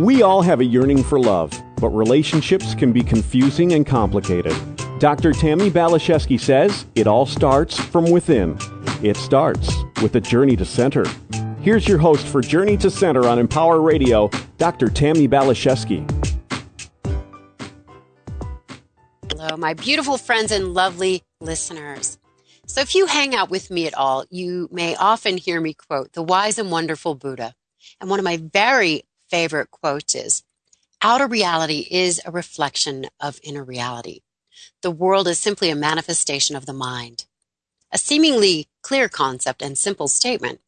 We all have a yearning for love, but relationships can be confusing and complicated. Dr. Tammy Balashevsky says it all starts from within. It starts with a journey to center. Here's your host for Journey to Center on Empower Radio, Dr. Tammy Balashevsky. Hello, my beautiful friends and lovely listeners. So, if you hang out with me at all, you may often hear me quote the wise and wonderful Buddha. And one of my very favorite quotes is Outer reality is a reflection of inner reality. The world is simply a manifestation of the mind. A seemingly clear concept and simple statement,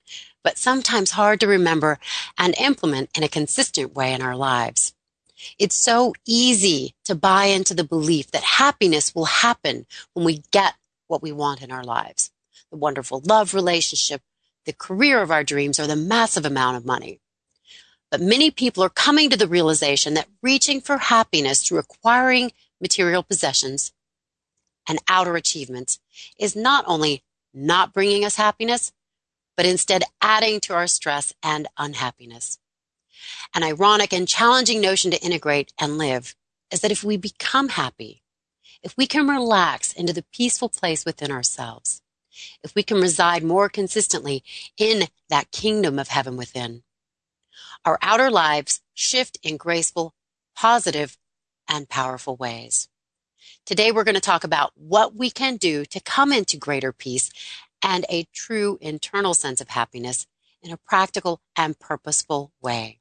but sometimes hard to remember and implement in a consistent way in our lives. It's so easy to buy into the belief that happiness will happen when we get what we want in our lives. The wonderful love relationship, the career of our dreams, or the massive amount of money. But many people are coming to the realization that reaching for happiness through acquiring material possessions and outer achievements is not only not bringing us happiness, but instead adding to our stress and unhappiness. An ironic and challenging notion to integrate and live is that if we become happy, if we can relax into the peaceful place within ourselves, if we can reside more consistently in that kingdom of heaven within, our outer lives shift in graceful, positive, and powerful ways. Today, we're going to talk about what we can do to come into greater peace and a true internal sense of happiness in a practical and purposeful way.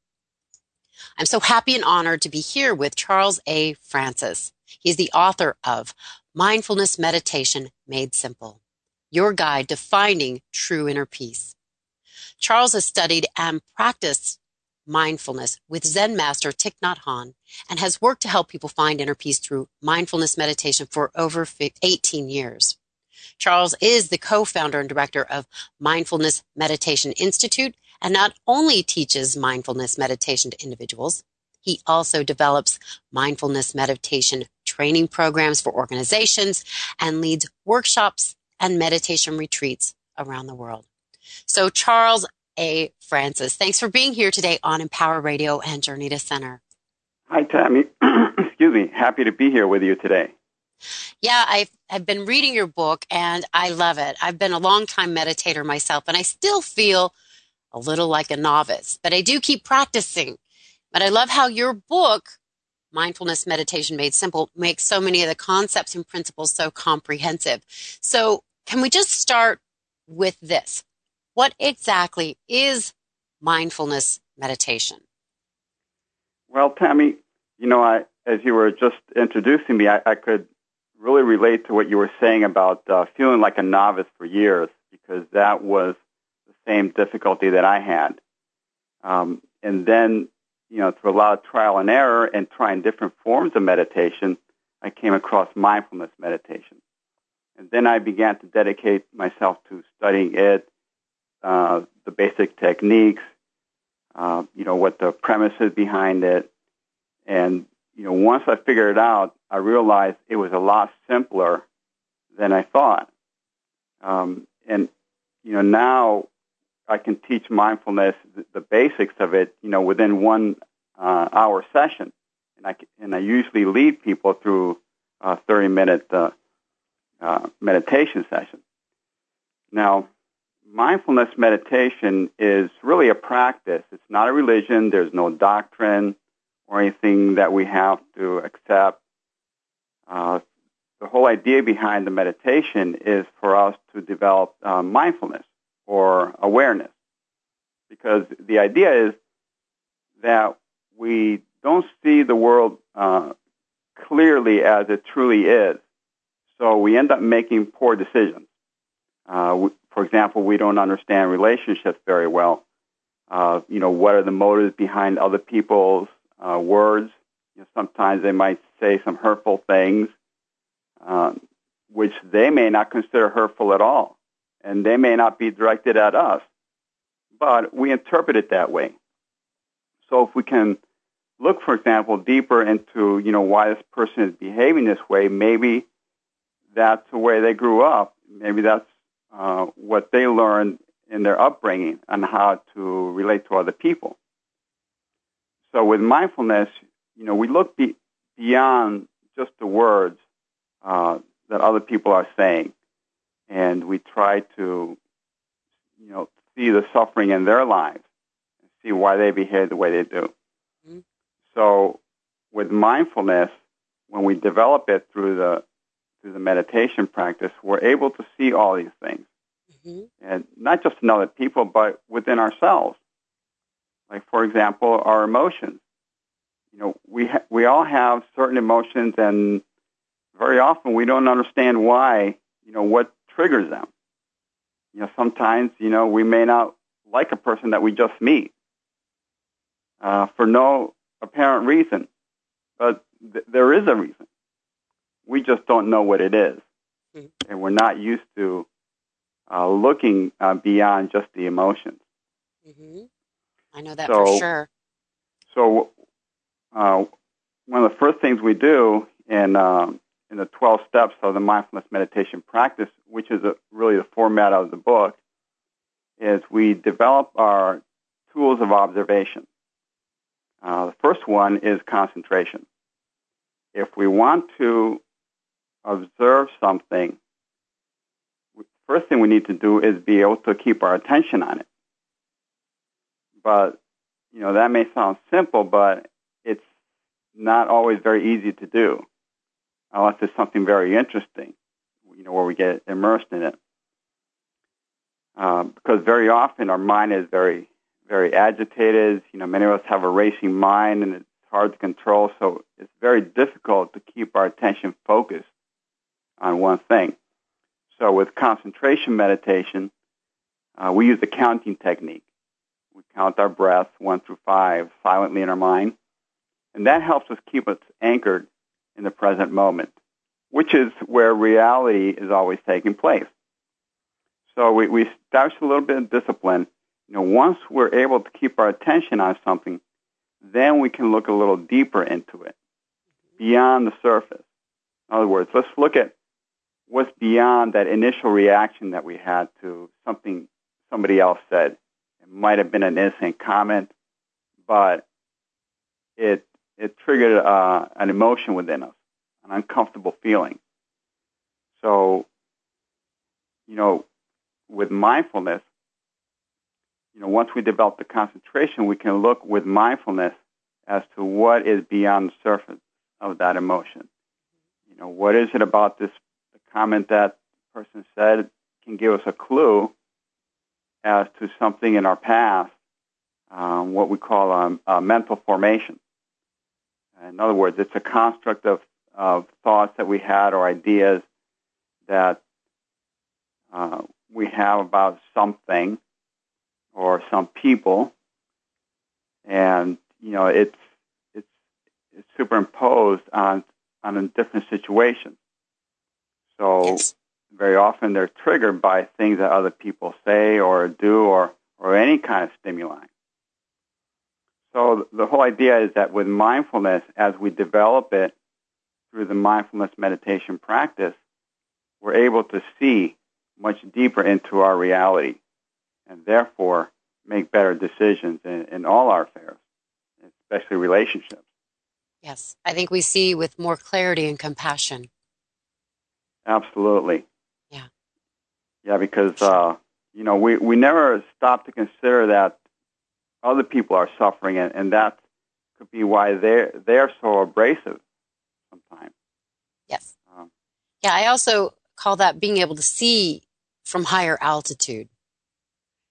I'm so happy and honored to be here with Charles A. Francis. He's the author of Mindfulness Meditation Made Simple, your guide to finding true inner peace. Charles has studied and practiced mindfulness with Zen master Thich Nhat Hanh and has worked to help people find inner peace through mindfulness meditation for over 18 years. Charles is the co-founder and director of Mindfulness Meditation Institute and not only teaches mindfulness meditation to individuals, he also develops mindfulness meditation training programs for organizations and leads workshops and meditation retreats around the world. So Charles, a. Francis. Thanks for being here today on Empower Radio and Journey to Center. Hi, Tammy. Excuse me. Happy to be here with you today. Yeah, I've, I've been reading your book and I love it. I've been a long time meditator myself and I still feel a little like a novice, but I do keep practicing. But I love how your book, Mindfulness Meditation Made Simple, makes so many of the concepts and principles so comprehensive. So, can we just start with this? What exactly is mindfulness meditation? Well, Tammy, you know, I, as you were just introducing me, I, I could really relate to what you were saying about uh, feeling like a novice for years because that was the same difficulty that I had. Um, and then, you know, through a lot of trial and error and trying different forms of meditation, I came across mindfulness meditation. And then I began to dedicate myself to studying it uh, the basic techniques, uh, you know, what the premise is behind it. And, you know, once I figured it out, I realized it was a lot simpler than I thought. Um, and, you know, now I can teach mindfulness, the, the basics of it, you know, within one uh, hour session. And I, and I usually lead people through a 30 minute uh, uh, meditation session. Now, mindfulness meditation is really a practice. It's not a religion. There's no doctrine or anything that we have to accept. Uh, the whole idea behind the meditation is for us to develop uh, mindfulness or awareness. Because the idea is that we don't see the world uh, clearly as it truly is. So we end up making poor decisions. Uh, for example, we don't understand relationships very well. Uh, you know, what are the motives behind other people's uh, words? You know, sometimes they might say some hurtful things, um, which they may not consider hurtful at all, and they may not be directed at us, but we interpret it that way. So if we can look, for example, deeper into you know why this person is behaving this way, maybe that's the way they grew up. Maybe that's uh, what they learned in their upbringing and how to relate to other people. So with mindfulness, you know, we look be, beyond just the words uh, that other people are saying, and we try to, you know, see the suffering in their lives, and see why they behave the way they do. Mm-hmm. So, with mindfulness, when we develop it through the through the meditation practice, we're able to see all these things, mm-hmm. and not just in other people, but within ourselves. Like, for example, our emotions. You know, we ha- we all have certain emotions, and very often we don't understand why. You know what triggers them. You know, sometimes you know we may not like a person that we just meet uh, for no apparent reason, but th- there is a reason. We just don't know what it is. Mm-hmm. and we're not used to uh, looking uh, beyond just the emotions. Mm-hmm. I know that so, for sure. So, uh, one of the first things we do in uh, in the 12 steps of the mindfulness meditation practice, which is a, really the format of the book, is we develop our tools of observation. Uh, the first one is concentration. If we want to observe something, first thing we need to do is be able to keep our attention on it. But, you know, that may sound simple, but it's not always very easy to do unless it's something very interesting, you know, where we get immersed in it. Um, because very often our mind is very, very agitated. You know, many of us have a racing mind and it's hard to control, so it's very difficult to keep our attention focused on one thing. So with concentration meditation, uh, we use the counting technique. We count our breath one through five silently in our mind, and that helps us keep us anchored in the present moment, which is where reality is always taking place. So we, we establish a little bit of discipline. You know, once we're able to keep our attention on something, then we can look a little deeper into it, beyond the surface. In other words, let's look at what's beyond that initial reaction that we had to something somebody else said. It might have been an innocent comment, but it it triggered uh, an emotion within us, an uncomfortable feeling. So, you know, with mindfulness, you know, once we develop the concentration, we can look with mindfulness as to what is beyond the surface of that emotion. You know, what is it about this comment that person said can give us a clue as to something in our past, um, what we call a, a mental formation. In other words, it's a construct of, of thoughts that we had or ideas that uh, we have about something or some people, and you know it's it's it's superimposed on on a different situation. So yes. very often they're triggered by things that other people say or do or or any kind of stimuli. So the whole idea is that with mindfulness, as we develop it through the mindfulness meditation practice, we're able to see much deeper into our reality and therefore make better decisions in, in all our affairs, especially relationships. Yes, I think we see with more clarity and compassion. Absolutely. Yeah. Yeah, because uh, you know we we never stop to consider that other people are suffering, and, and that could be why they're they're so abrasive sometimes. Yes. Um, yeah, I also call that being able to see from higher altitude.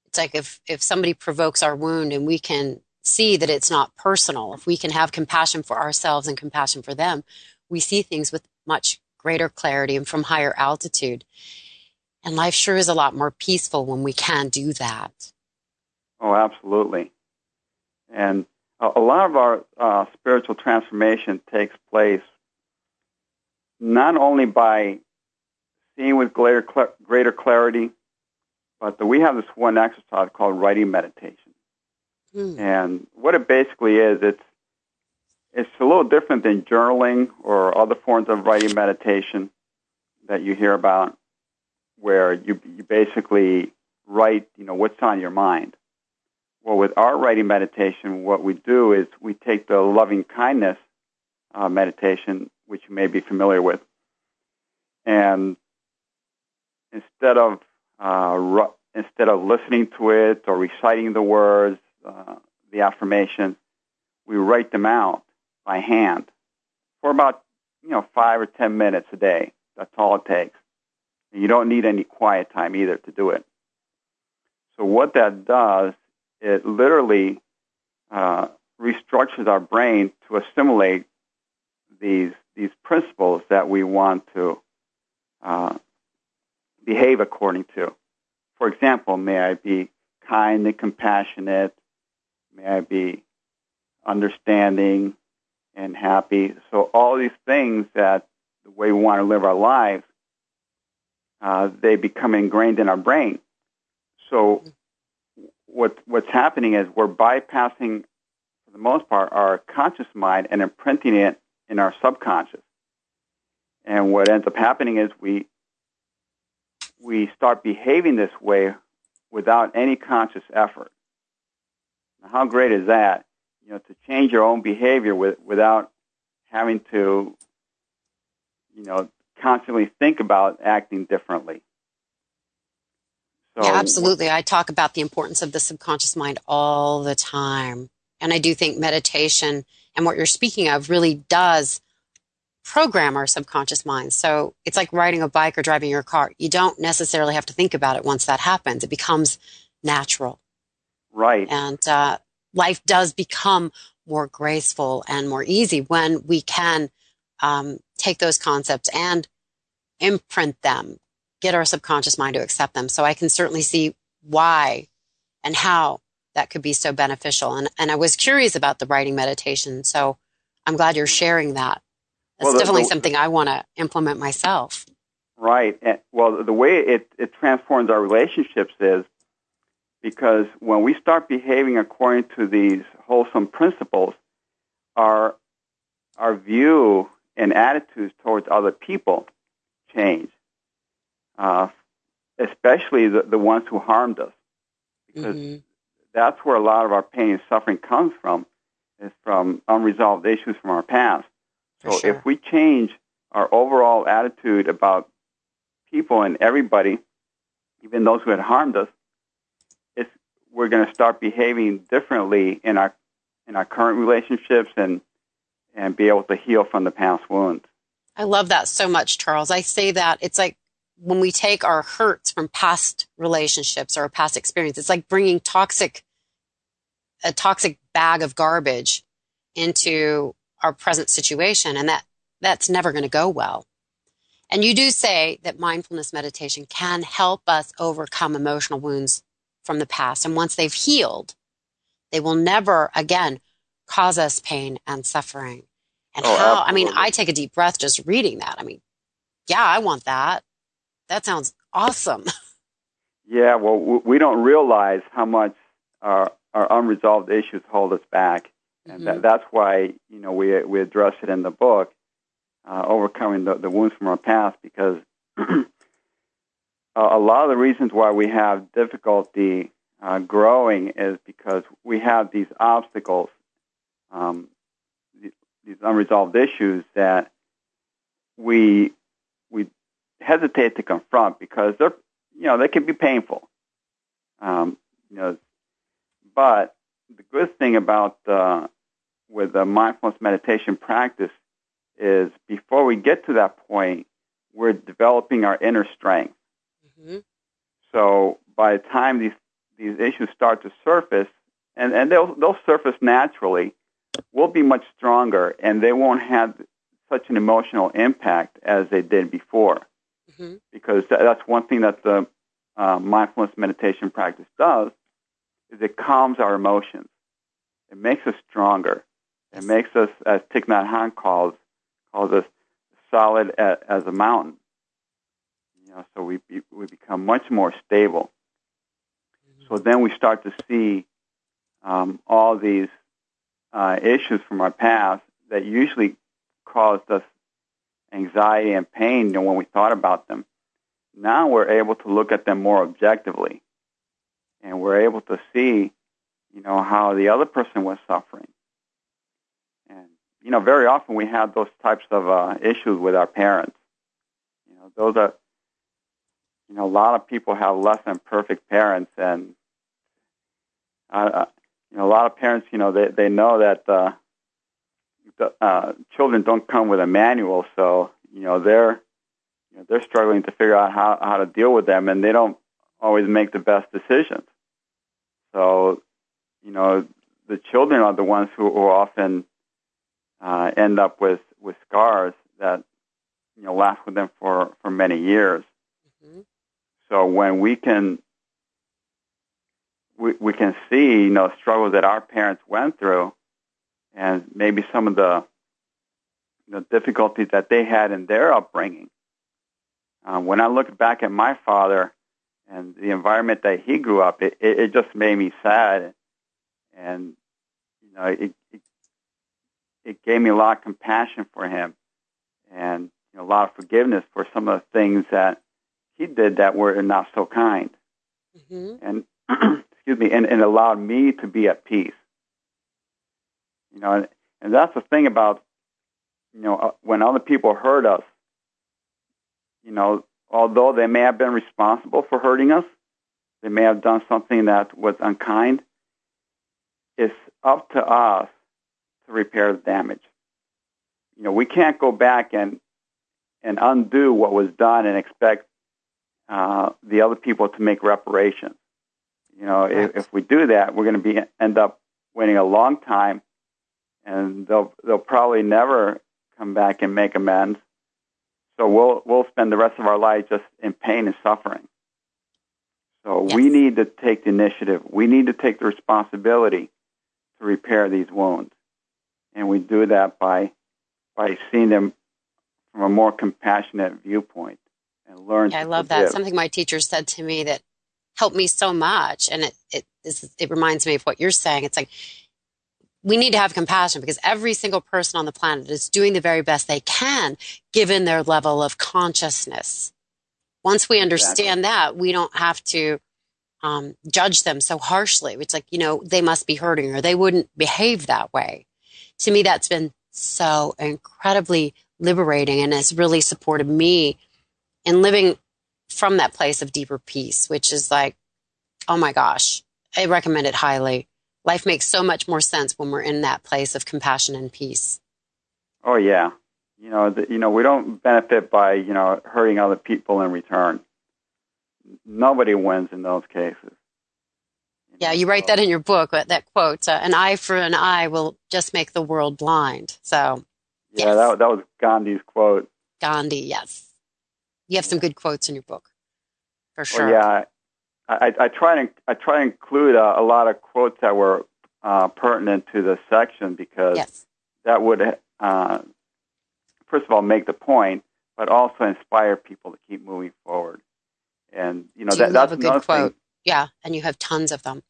It's like if if somebody provokes our wound and we can see that it's not personal, if we can have compassion for ourselves and compassion for them, we see things with much greater clarity and from higher altitude. And life sure is a lot more peaceful when we can do that. Oh, absolutely. And a lot of our uh, spiritual transformation takes place not only by seeing with greater, greater clarity, but we have this one exercise called writing meditation. Hmm. And what it basically is, it's it's a little different than journaling or other forms of writing meditation that you hear about, where you you basically write, you know, what's on your mind. well, with our writing meditation, what we do is we take the loving kindness uh, meditation, which you may be familiar with, and instead of uh, ru- instead of listening to it or reciting the words, uh, the affirmations, we write them out by hand for about you know five or ten minutes a day. That's all it takes. And you don't need any quiet time either to do it. So what that does, it literally uh, restructures our brain to assimilate these these principles that we want to uh, behave according to. For example, may I be kind and compassionate? May I be understanding and happy? So all these things that the way we want to live our lives, uh, they become ingrained in our brain. So what what's happening is we're bypassing, for the most part, our conscious mind and imprinting it in our subconscious. And what ends up happening is we we start behaving this way without any conscious effort. Now, how great is that? You know, to change your own behavior with, without having to, you know, constantly think about acting differently. So, yeah, absolutely. I talk about the importance of the subconscious mind all the time. And I do think meditation and what you're speaking of really does program our subconscious mind. So it's like riding a bike or driving your car. You don't necessarily have to think about it once that happens. It becomes natural. Right. And uh, life does become more graceful and more easy when we can um, take those concepts and imprint them, get our subconscious mind to accept them. So I can certainly see why and how that could be so beneficial. And, and I was curious about the writing meditation. So I'm glad you're sharing that. It's well, definitely the, something I want to implement myself. Right. And, well, the way it, it transforms our relationships is because when we start behaving according to these wholesome principles, our our view and attitudes towards other people change, uh, especially the, the ones who harmed us, because mm-hmm. that's where a lot of our pain and suffering comes from, is from unresolved issues from our past. So sure. if we change our overall attitude about people and everybody, even those who had harmed us, we're going to start behaving differently in our in our current relationships and and be able to heal from the past wounds. I love that so much, Charles. I say that it's like when we take our hurts from past relationships or past experience, it's like bringing toxic a toxic bag of garbage into our present situation and that that's never going to go well. And you do say that mindfulness meditation can help us overcome emotional wounds from the past. And once they've healed, they will never again cause us pain and suffering. And oh, how, absolutely. I mean, I take a deep breath just reading that. I mean, yeah, I want that. That sounds awesome. Yeah, well, we don't realize how much our, our unresolved issues hold us back and mm-hmm. that, that's why you know we we address it in the book, uh, overcoming the, the wounds from our past, because a lot of the reasons why we have difficulty uh, growing is because we have these obstacles, um, these unresolved issues that we we hesitate to confront because they're you know they can be painful. Um, you know, but the good thing about uh, with the mindfulness meditation practice is before we get to that point, we're developing our inner strength. Mm-hmm. So by the time these these issues start to surface, and, and they'll they'll surface naturally, we'll be much stronger, and they won't have such an emotional impact as they did before. Mm-hmm. Because that's one thing that the uh, mindfulness meditation practice does is it calms our emotions. It makes us stronger. It makes us, as Thich Nhat Hanh calls calls us, solid as, as a mountain. You know, so we we become much more stable. Mm-hmm. So then we start to see um, all these uh, issues from our past that usually caused us anxiety and pain you know, when we thought about them. Now we're able to look at them more objectively, and we're able to see you know, how the other person was suffering. And, you know, very often we have those types of uh, issues with our parents. You know, those are, you know, a lot of people have less than perfect parents, and, uh, uh you know, a lot of parents, you know, they, they know that uh, the uh, children don't come with a manual, so, you know, they're, you know, they're struggling to figure out how, how to deal with them, and they don't always make the best decisions. So, you know, the children are the ones who, who often uh, end up with, with scars that, you know, last with them for, for many years. Mm-hmm. So when we can, we, we can see, you know, struggles that our parents went through and maybe some of the, you know, difficulties that they had in their upbringing. Um, when I look back at my father, and the environment that he grew up, it, it, it just made me sad, and you know, it, it it gave me a lot of compassion for him, and you know, a lot of forgiveness for some of the things that he did that were not so kind, mm-hmm. and excuse me, and, and allowed me to be at peace. You know, and, and that's the thing about you know uh, when other people hurt us. You know, although they may have been responsible for hurting us, they may have done something that was unkind, it's up to us to repair the damage. You know, we can't go back and and undo what was done and expect uh, the other people to make reparations. You know, right. if, if we do that, we're going to be end up waiting a long time, and they'll they'll probably never come back and make amends so we'll we'll spend the rest of our lives just in pain and suffering. So yes. we need to take the initiative. We need to take the responsibility to repair these wounds, and we do that by by seeing them from a more compassionate viewpoint and learn. Yeah, I love forgive. that. Something my teacher said to me that helped me so much, and it it it reminds me of what you're saying. It's like we need to have compassion because every single person on the planet is doing the very best they can given their level of consciousness. Once we understand exactly. that, we don't have to um, judge them so harshly. It's like, you know, they must be hurting or they wouldn't behave that way. To me, that's been so incredibly liberating and has really supported me in living from that place of deeper peace, which is like, oh my gosh, I recommend it highly life makes so much more sense when we're in that place of compassion and peace. Oh yeah, you know, the, you know, we don't benefit by you know hurting other people in return. Nobody wins in those cases. Yeah, you write that in your book. That quote: uh, "An eye for an eye will just make the world blind." So, yeah, yes. that that was Gandhi's quote. Gandhi, yes. You have some good quotes in your book, for sure. Well, yeah, I, I try to I try to include a, a lot of quotes that were uh, pertinent to the section because yes. that would uh, first of all make the point, but also inspire people to keep moving forward. And you know Do that, you that's a good quote. Thing. Yeah, and you have tons of them.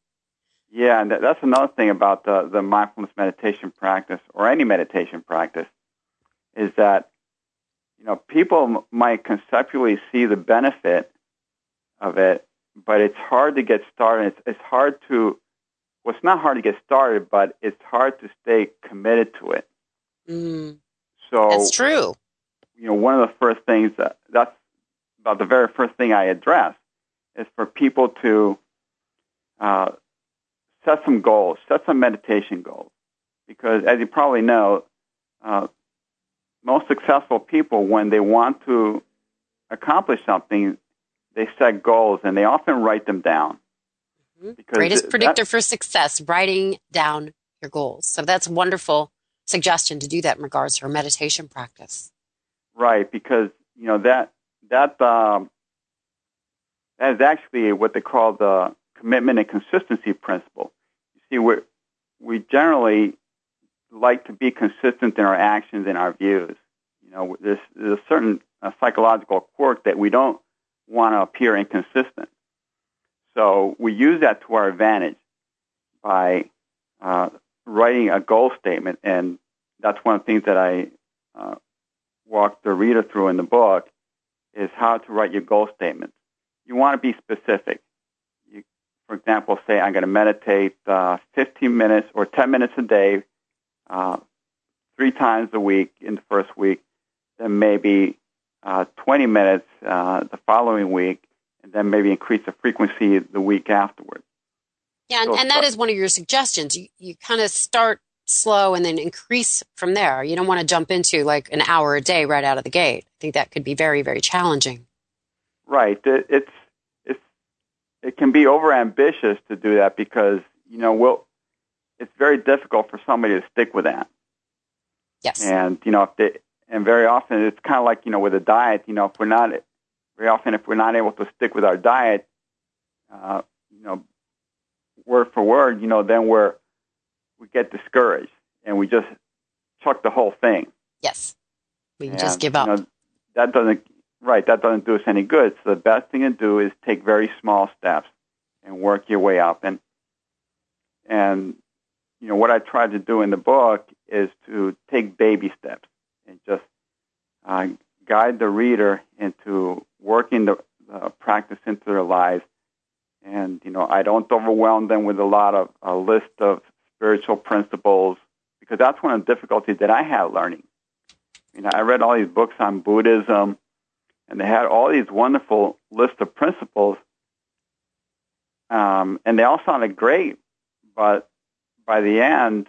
Yeah, and that, that's another thing about the the mindfulness meditation practice or any meditation practice is that you know people might conceptually see the benefit of it but it's hard to get started. It's, it's hard to, well, it's not hard to get started, but it's hard to stay committed to it. Mm. So that's true. You know, one of the first things that that's about the very first thing I address is for people to uh, set some goals, set some meditation goals, because as you probably know, uh, most successful people, when they want to accomplish something, they set goals and they often write them down. Mm-hmm. Greatest predictor for success, writing down your goals. So that's a wonderful suggestion to do that in regards to our meditation practice. Right, because you know that that um, that is actually what they call the commitment and consistency principle. You see, we we generally like to be consistent in our actions and our views. You know, there's, there's a certain uh, psychological quirk that we don't want to appear inconsistent. So we use that to our advantage by uh, writing a goal statement, and that's one of the things that I uh, walk the reader through in the book is how to write your goal statement. You want to be specific. You, for example, say I'm going to meditate uh, 15 minutes or 10 minutes a day, uh, three times a week in the first week, then maybe uh, 20 minutes uh, the following week, and then maybe increase the frequency the week afterward. Yeah, and, and that is one of your suggestions. You, you kind of start slow and then increase from there. You don't want to jump into like an hour a day right out of the gate. I think that could be very, very challenging. Right. It, it's it's it can be over ambitious to do that because you know we'll it's very difficult for somebody to stick with that. Yes. And you know if they and very often it's kind of like you know with a diet. You know if we're not very often if we're not able to stick with our diet, uh, you know, word for word, you know, then we're we get discouraged and we just chuck the whole thing. Yes. We And, just give up. You know, that doesn't right. That doesn't do us any good. So the best thing to do is take very small steps and work your way up. And and you know what I tried to do in the book is to take baby steps and just uh, guide the reader into working the uh, practice into their lives. And you know, I don't overwhelm them with a lot of a list of spiritual principles because that's one of the difficulties that I had learning. You know, I read all these books on Buddhism, and they had all these wonderful lists of principles, um, and they all sounded great. But by the end,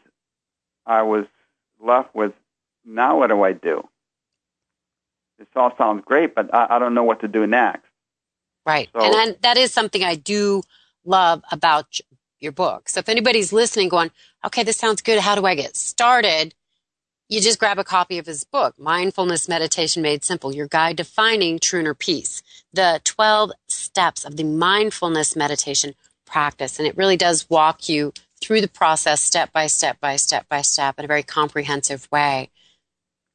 I was left with, now what do I do? This all sounds great, but I, I don't know what to do next. Right. So- and then that is something I do love about your book. So if anybody's listening going, okay, this sounds good. How do I get started? You just grab a copy of his book, Mindfulness Meditation Made Simple, your guide to finding true inner peace, the 12 steps of the mindfulness meditation practice. And it really does walk you through the process step by step by step by step in a very comprehensive way.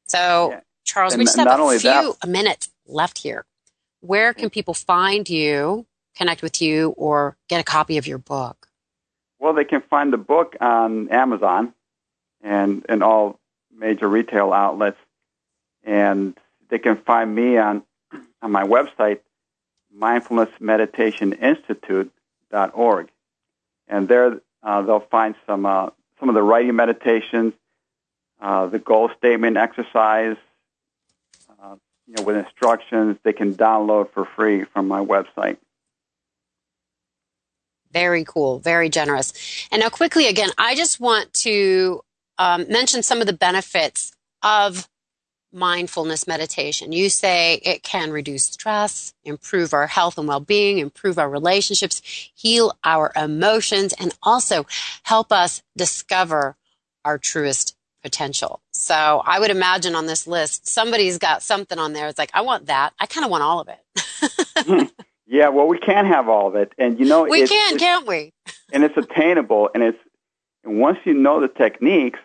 So, Yeah. Charles, And we just have a few that- minutes left here. Where can people find you, connect with you, or get a copy of your book? Well, they can find the book on Amazon and and all major retail outlets, and they can find me on on my website, mindfulnessmeditationinstitute.org, and there uh, they'll find some uh, some of the writing meditations, uh, the goal statement exercise, uh, you know, with instructions they can download for free from my website. Very cool, very generous. And now, quickly again, I just want to um, mention some of the benefits of mindfulness meditation. You say it can reduce stress, improve our health and well being, improve our relationships, heal our emotions, and also help us discover our truest potential. So I would imagine on this list, somebody's got something on there. It's like, I want that. I kind of want all of it. Hmm. Yeah, well, we can have all of it, and you know, we it's- can, it's- can't we? and it's attainable and it's and once you know the techniques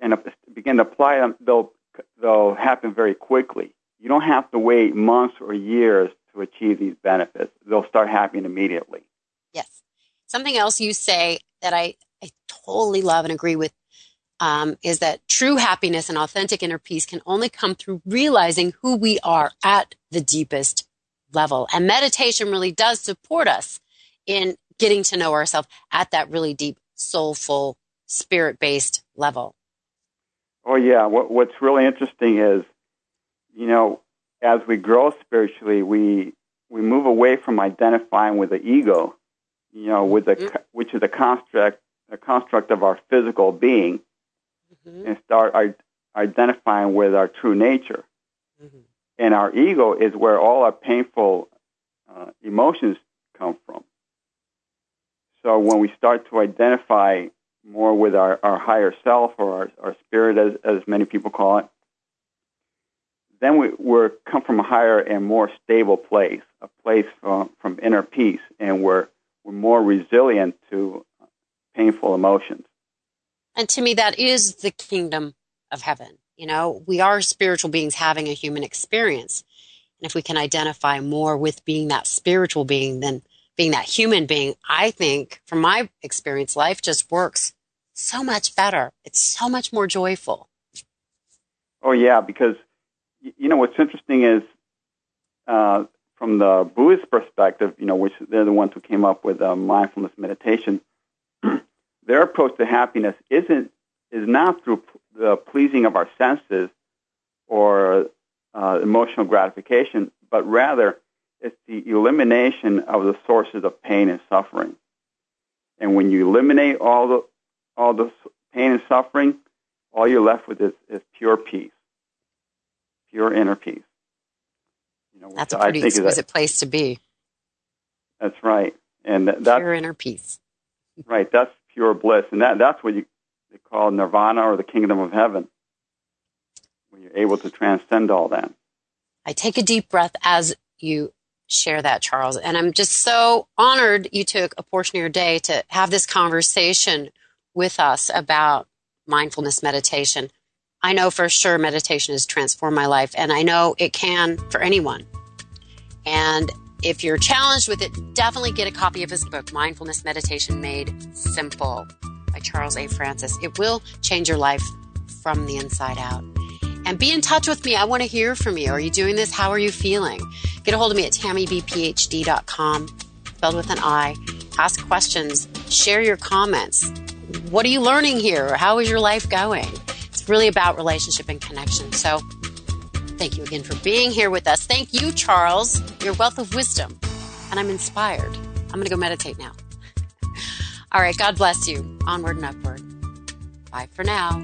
and begin to apply them they'll they'll happen very quickly you don't have to wait months or years to achieve these benefits they'll start happening immediately Yes. Something else you say that I, I totally love and agree with um, is that true happiness and authentic inner peace can only come through realizing who we are at the deepest level. And meditation really does support us in getting to know ourselves at that really deep, soulful, spirit based level. Oh yeah what, what's really interesting is you know as we grow spiritually we we move away from identifying with the ego you know with the Mhm. which is a construct a construct of our physical being Mhm. and start i- identifying with our true nature. Mhm. And our ego is where all our painful uh, emotions come from. So when we start to identify more with our, our higher self or our, our spirit, as, as many people call it, then we we're come from a higher and more stable place, a place from, from inner peace, and we're, we're more resilient to painful emotions. And to me, that is the kingdom of heaven. You know, we are spiritual beings having a human experience. And if we can identify more with being that spiritual being than being that human being, I think from my experience, life just works so much better. It's so much more joyful. Oh yeah, because you know what's interesting is, uh, from the Buddhist perspective, you know, which they're the ones who came up with uh, mindfulness meditation, their approach to happiness isn't is not through the pleasing of our senses or uh, emotional gratification, but rather it's the elimination of the sources of pain and suffering. And when you eliminate all the all the pain and suffering, all you're left with is, is pure peace, pure inner peace. You know, that's a pretty exquisite place to be. That's right, and that's pure inner peace. right, that's pure bliss, and that that's what you they call nirvana or the kingdom of heaven, when you're able to transcend all that. I take a deep breath as you share that, Charles, and I'm just so honored you took a portion of your day to have this conversation with us about mindfulness meditation. I know for sure meditation has transformed my life, and I know it can for anyone. And if you're challenged with it, definitely get a copy of his book, Mindfulness Meditation Made Simple by Charles A. Francis. It will change your life from the inside out. And be in touch with me. I want to hear from you. Are you doing this? How are you feeling? Get a hold of me at tammybphd.com, spelled with an I. Ask questions, share your comments. What are you learning here? How is your life going? It's really about relationship and connection. So thank you again for being here with us. Thank you, Charles, your wealth of wisdom. And I'm inspired. I'm going to go meditate now. All right. God bless you. Onward and upward. Bye for now.